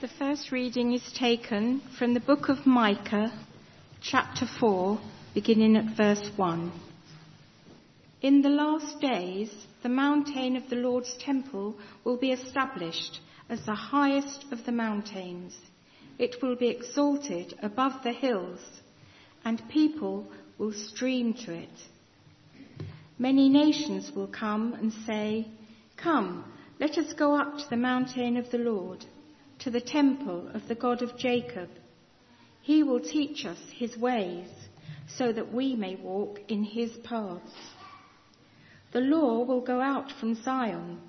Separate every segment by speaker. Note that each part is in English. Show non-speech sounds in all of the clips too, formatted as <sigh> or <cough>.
Speaker 1: The first reading is taken from the book of Micah, chapter 4, beginning at verse 1. In the last days, the mountain of the Lord's temple will be established as the highest of the mountains. It will be exalted above the hills, and people will stream to it. Many nations will come and say, Come, let us go up to the mountain of the Lord, to the temple of the God of Jacob. He will teach us his ways, so that we may walk in his paths. The law will go out from Zion,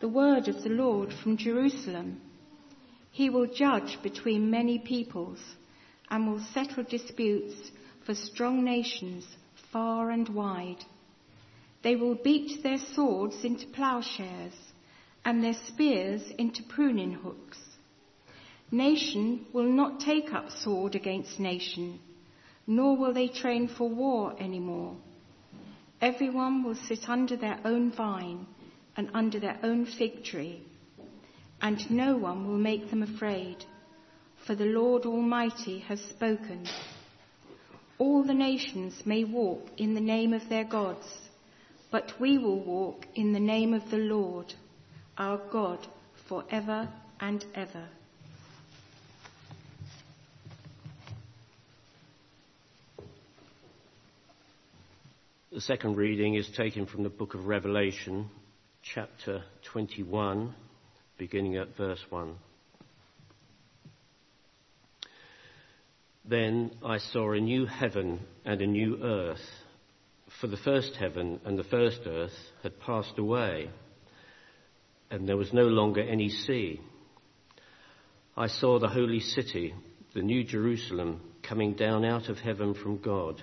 Speaker 1: the word of the Lord from Jerusalem. He will judge between many peoples and will settle disputes for strong nations far and wide. They will beat their swords into plowshares and their spears into pruning hooks. Nation will not take up sword against nation, nor will they train for war anymore. Everyone will sit under their own vine and under their own fig tree, and no one will make them afraid, for the Lord Almighty has spoken. All the nations may walk in the name of their gods, but we will walk in the name of the Lord, our God, forever and ever.
Speaker 2: The second reading is taken from the book of Revelation, chapter 21, beginning at verse 1. Then I saw a new heaven and a new earth, for the first heaven and the first earth had passed away, and there was no longer any sea. I saw the holy city, the new Jerusalem, coming down out of heaven from God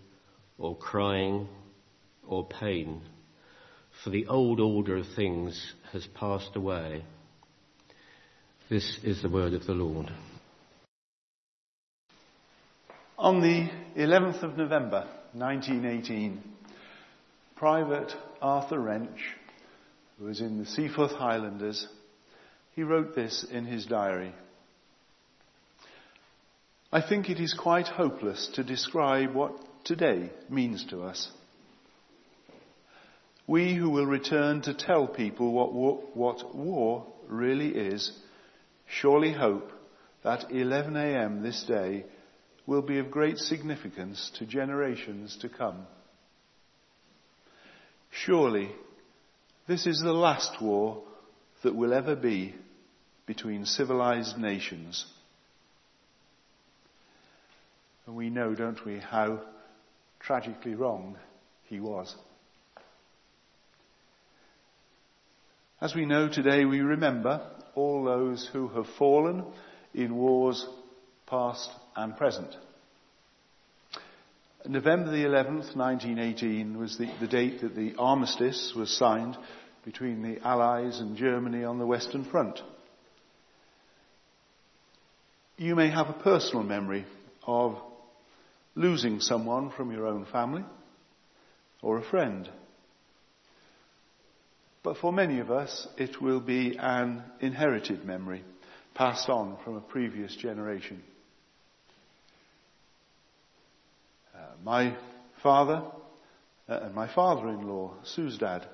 Speaker 2: or crying or pain, for the old order of things has passed away. This is the word of the Lord.
Speaker 3: On the 11th of November 1918, Private Arthur Wrench, who was in the Seaforth Highlanders, he wrote this in his diary. I think it is quite hopeless to describe what today means to us. We who will return to tell people what war, what war really is surely hope that 11 a.m. this day will be of great significance to generations to come. Surely this is the last war that will ever be between civilized nations. And we know, don't we, how tragically wrong he was. As we know today, we remember all those who have fallen in wars past and present. November the 11th, 1918 was the, the, date that the armistice was signed between the Allies and Germany on the Western Front. You may have a personal memory of losing someone from your own family or a friend. But for many of us, it will be an inherited memory passed on from a previous generation. Uh, my father uh, and my father-in-law, Sue's dad,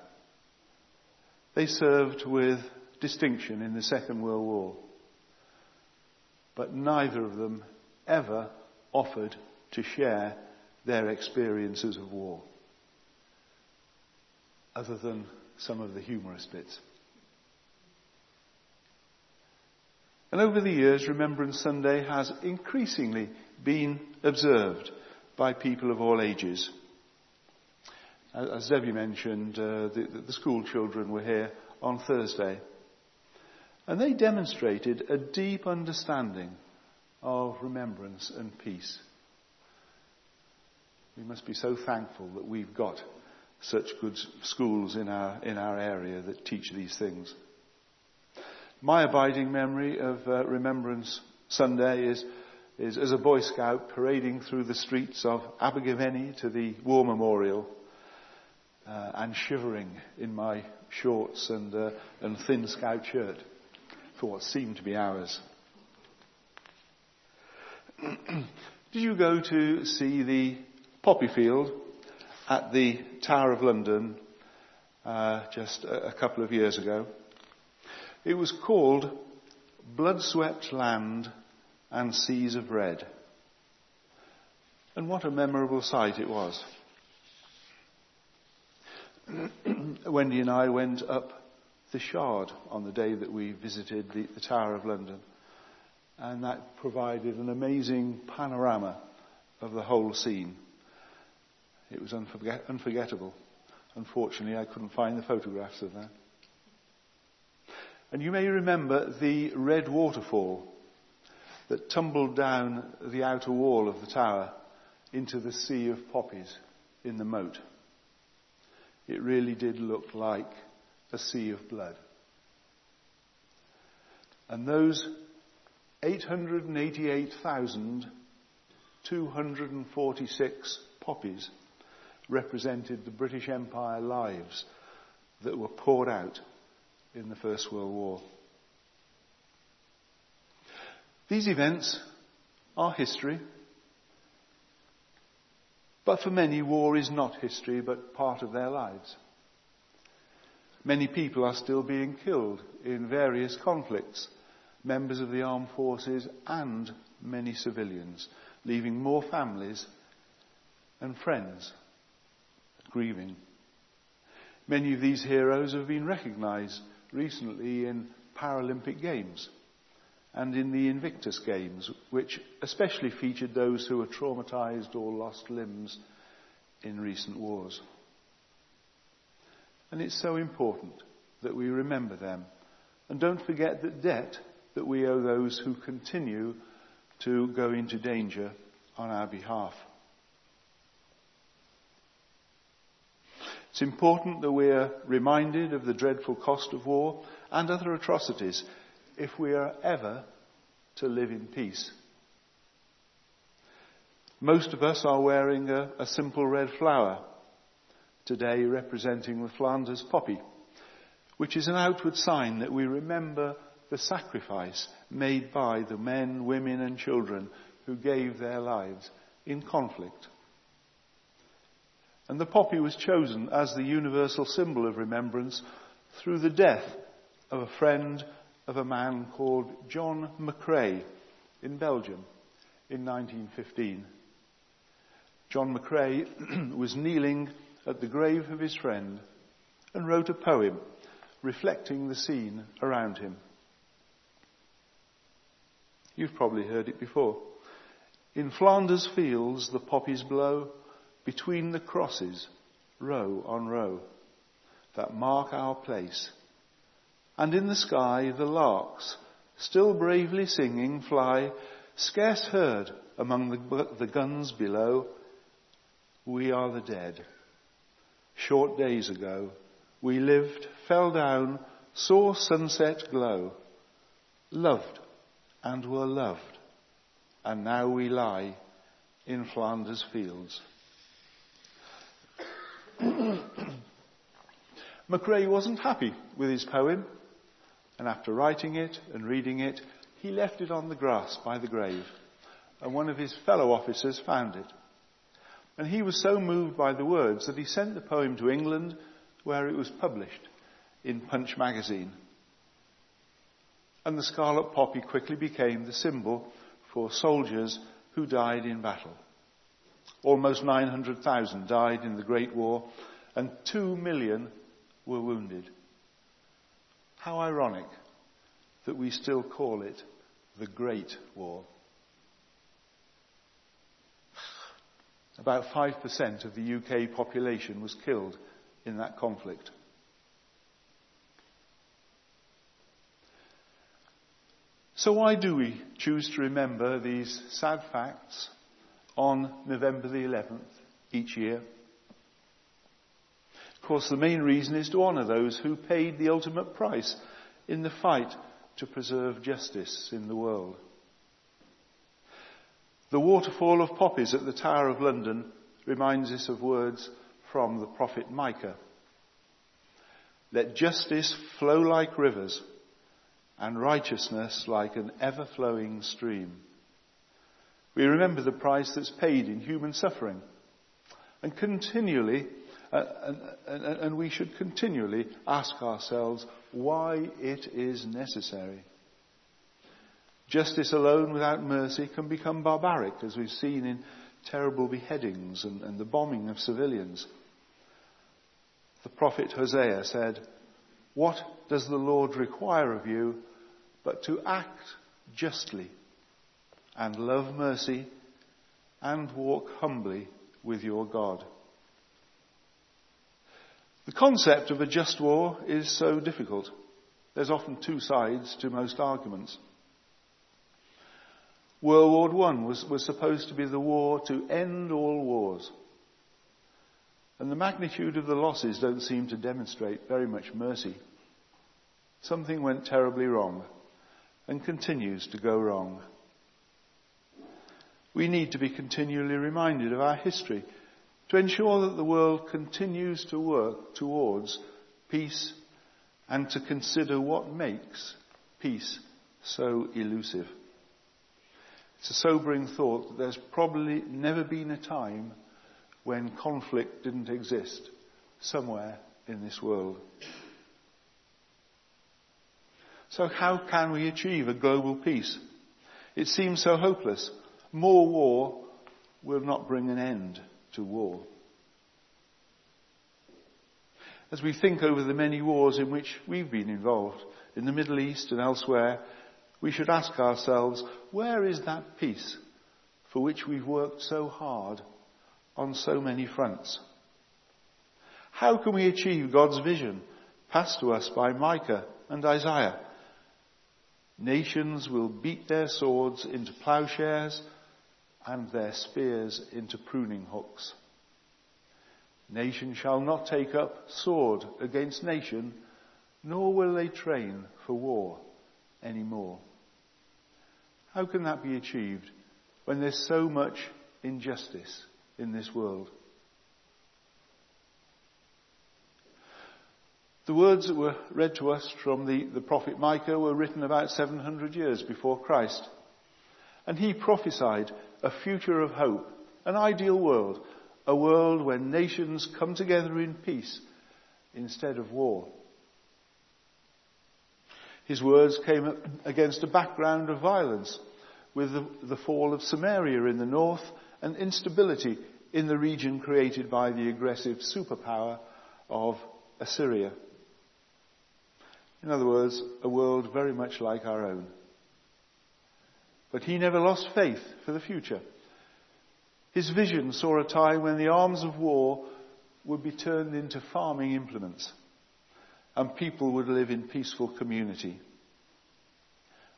Speaker 3: they served with distinction in the Second World War. But neither of them ever offered to share their experiences of war, other than some of the humorous bits. And over the years, Remembrance Sunday has increasingly been observed by people of all ages. As Debbie mentioned, uh, the, the school children were here on Thursday. And they demonstrated a deep understanding of remembrance and peace. We must be so thankful that we've got such good schools in our, in our area that teach these things. My abiding memory of uh, Remembrance Sunday is, is as a Boy Scout parading through the streets of Abergavenny to the War Memorial uh, and shivering in my shorts and, uh, and thin scout shirt for what seemed to be hours. <clears throat> Did you go to see the poppy field at the Tower of London uh, just a, a couple of years ago? It was called Blood-Swept Land and Seas of Red. And what a memorable sight it was. <clears throat> Wendy and I went up the Shard on the day that we visited the, the Tower of London. And that provided an amazing panorama of the whole scene. It was unforget- unforgettable. Unfortunately, I couldn't find the photographs of that. And you may remember the red waterfall that tumbled down the outer wall of the tower into the sea of poppies in the moat. It really did look like a sea of blood. And those 888,246 poppies represented the British Empire lives that were poured out in the First World War. These events are history. But for many, war is not history, but part of their lives. Many people are still being killed in various conflicts, members of the armed forces and many civilians, leaving more families and friends grieving. Many of these heroes have been recognized recently in Paralympic Games and in the Invictus Games, which especially featured those who were traumatized or lost limbs in recent wars. And it's so important that we remember them. And don't forget that debt that we owe those who continue to go into danger on our behalf. It's important that we are reminded of the dreadful cost of war and other atrocities if we are ever to live in peace. Most of us are wearing a, a simple red flower, today representing the Flanders poppy, which is an outward sign that we remember the sacrifice made by the men, women and children who gave their lives in conflict. And the poppy was chosen as the universal symbol of remembrance through the death of a friend of a man called John McCrae in Belgium in 1915. John McCrae <clears throat> was kneeling at the grave of his friend and wrote a poem reflecting the scene around him. You've probably heard it before. In Flanders fields the poppies blow between the crosses, row on row, that mark our place and in the sky the larks, still bravely singing, fly, scarce heard among the, the guns below. We are the dead. Short days ago, we lived, fell down, saw sunset glow, loved and were loved, and now we lie in Flanders fields. <coughs> McCrae wasn't happy with his poem and after writing it and reading it, he left it on the grass by the grave. And one of his fellow officers found it. And he was so moved by the words that he sent the poem to England, where it was published in Punch magazine. And the scarlet poppy quickly became the symbol for soldiers who died in battle. Almost 900,000 died in the Great War, and 2 million were wounded. How ironic that we still call it the Great War. About 5% of the UK population was killed in that conflict. So why do we choose to remember these sad facts on November the 11th each year? Of course, the main reason is to honour those who paid the ultimate price in the fight to preserve justice in the world. The waterfall of poppies at the Tower of London reminds us of words from the prophet Micah. Let justice flow like rivers and righteousness like an ever flowing stream. We remember the price that's paid in human suffering and continually, uh, and, and, and we should continually ask ourselves why it is necessary. Justice alone without mercy can become barbaric, as we've seen in terrible beheadings and, and the bombing of civilians. The prophet Hosea said, What does the Lord require of you but to act justly and love mercy and walk humbly with your God? The concept of a just war is so difficult. There's often two sides to most arguments. World War I was, was supposed to be the war to end all wars. And the magnitude of the losses don't seem to demonstrate very much mercy. Something went terribly wrong and continues to go wrong. We need to be continually reminded of our history to ensure that the world continues to work towards peace and to consider what makes peace so elusive. It's a sobering thought that there's probably never been a time when conflict didn't exist somewhere in this world. So how can we achieve a global peace? It seems so hopeless. More war will not bring an end to war. As we think over the many wars in which we've been involved, in the Middle East and elsewhere, we should ask ourselves, where is that peace for which we've worked so hard on so many fronts? How can we achieve God's vision passed to us by Micah and Isaiah? Nations will beat their swords into plowshares and their spears into pruning hooks. Nation shall not take up sword against nation, nor will they train for war any more. How can that be achieved when there's so much injustice in this world? The words that were read to us from the, the prophet Micah were written about 700 years before Christ. And he prophesied a future of hope, an ideal world, a world where nations come together in peace instead of war. His words came against a background of violence with the, the, fall of Samaria in the north and instability in the region created by the aggressive superpower of Assyria. In other words, a world very much like our own. But he never lost faith for the future. His vision saw a time when the arms of war would be turned into farming implements and people would live in peaceful community.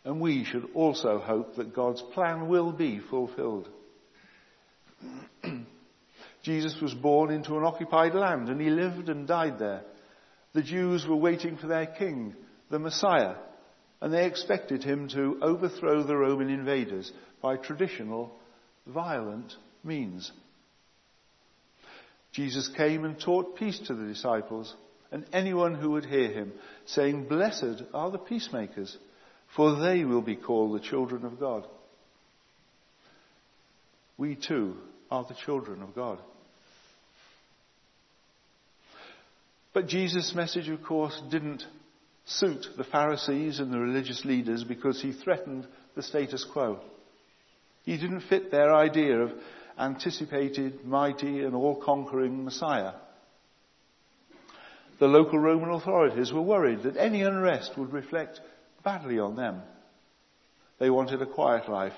Speaker 3: And we should also hope that God's plan will be fulfilled. <clears throat> Jesus was born into an occupied land and he lived and died there. The Jews were waiting for their king, the Messiah, and they expected him to overthrow the Roman invaders by traditional, violent means. Jesus came and taught peace to the disciples and anyone who would hear him, saying, Blessed are the peacemakers, for they will be called the children of God. We too are the children of God. But Jesus' message, of course, didn't suit the Pharisees and the religious leaders because he threatened the status quo. He didn't fit their idea of anticipated, mighty, and all conquering Messiah. The local Roman authorities were worried that any unrest would reflect badly on them. They wanted a quiet life.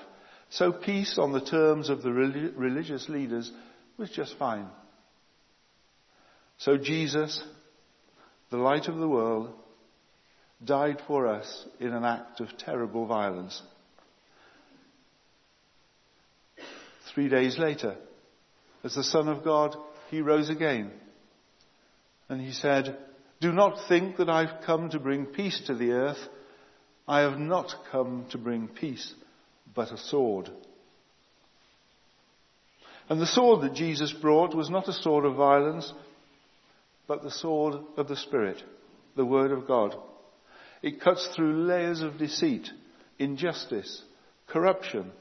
Speaker 3: So peace on the terms of the religious leaders was just fine. So Jesus, the light of the world, died for us in an act of terrible violence. Three days later, as the Son of God, he rose again. And he said, Do not think that I've come to bring peace to the earth. I have not come to bring peace, but a sword. And the sword that Jesus brought was not a sword of violence, but the sword of the Spirit, the Word of God. It cuts through layers of deceit, injustice, corruption,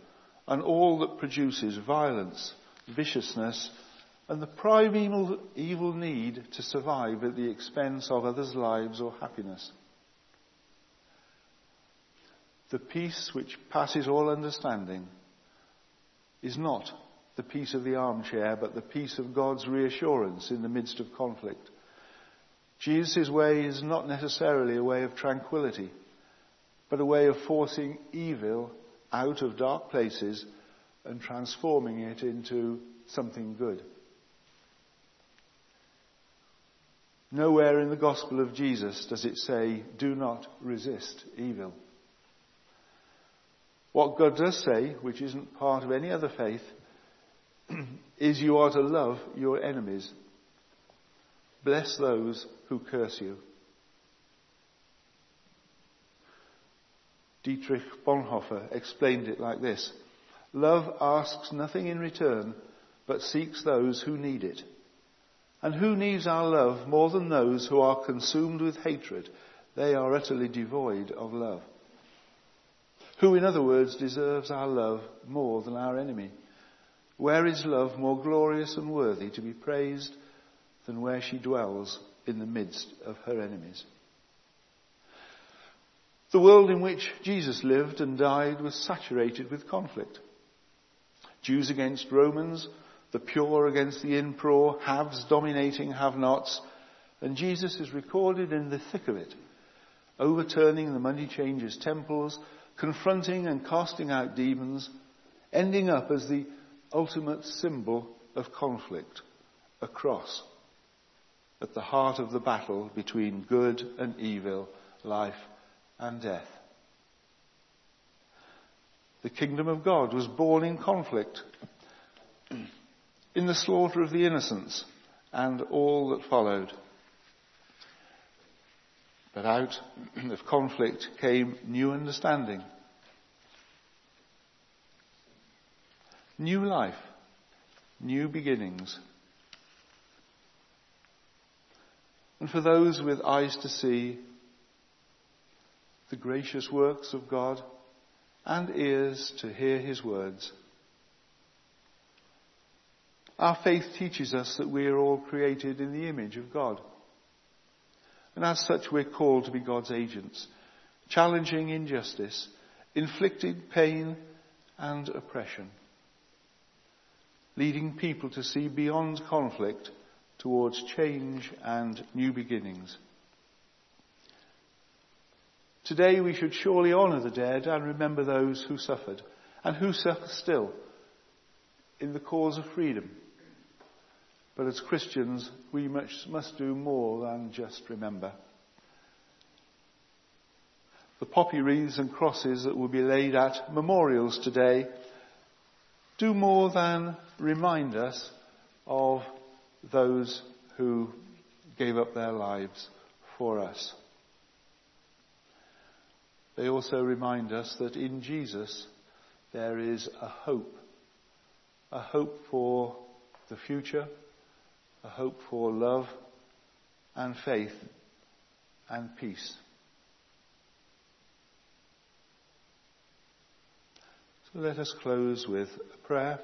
Speaker 3: and all that produces violence, viciousness, and the primeval evil need to survive at the expense of others' lives or happiness. The peace which passes all understanding is not the peace of the armchair, but the peace of God's reassurance in the midst of conflict. Jesus' way is not necessarily a way of tranquility, but a way of forcing evil out of dark places and transforming it into something good. Nowhere in the gospel of Jesus does it say, do not resist evil. What God does say, which isn't part of any other faith, <clears throat> is you are to love your enemies. Bless those who curse you. Dietrich Bonhoeffer explained it like this. Love asks nothing in return, but seeks those who need it. And who needs our love more than those who are consumed with hatred? They are utterly devoid of love. Who, in other words, deserves our love more than our enemy? Where is love more glorious and worthy to be praised than where she dwells in the midst of her enemies? The world in which Jesus lived and died was saturated with conflict. Jews against Romans, the pure against the impure, haves dominating have-nots, and Jesus is recorded in the thick of it, overturning the money changers' temples, confronting and casting out demons, ending up as the ultimate symbol of conflict, a cross, at the heart of the battle between good and evil, life and death. The kingdom of God was born in conflict in the slaughter of the innocents and all that followed. But out of conflict came new understanding, new life, new beginnings. And for those with eyes to see the gracious works of God and ears to hear his words, our faith teaches us that we are all created in the image of God. And as such, we're called to be God's agents, challenging injustice, inflicting pain and oppression, leading people to see beyond conflict towards change and new beginnings. Today we should surely honour the dead and remember those who suffered and who suffer still in the cause of freedom. But as Christians, we must, must do more than just remember. The poppy wreaths and crosses that will be laid at memorials today do more than remind us of those who gave up their lives for us. They also remind us that in Jesus there is a hope, a hope for the future, a hope for love and faith and peace. So let us close with a prayer.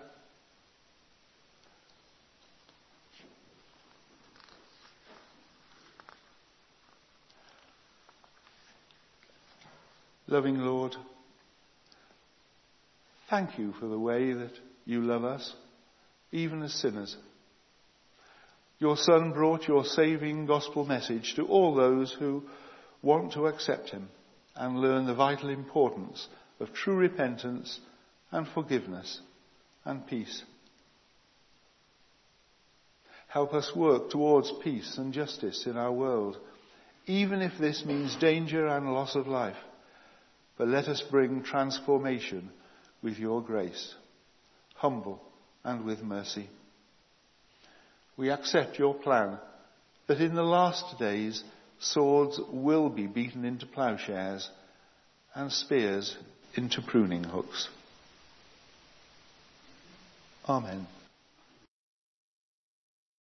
Speaker 3: Loving Lord, thank you for the way that you love us, even as sinners. Your Son brought your saving gospel message to all those who want to accept Him and learn the vital importance of true repentance and forgiveness and peace. Help us work towards peace and justice in our world, even if this means danger and loss of life. But let us bring transformation with your grace, humble and with mercy. We accept your plan that in the last days swords will be beaten into plowshares and spears into pruning hooks. Amen.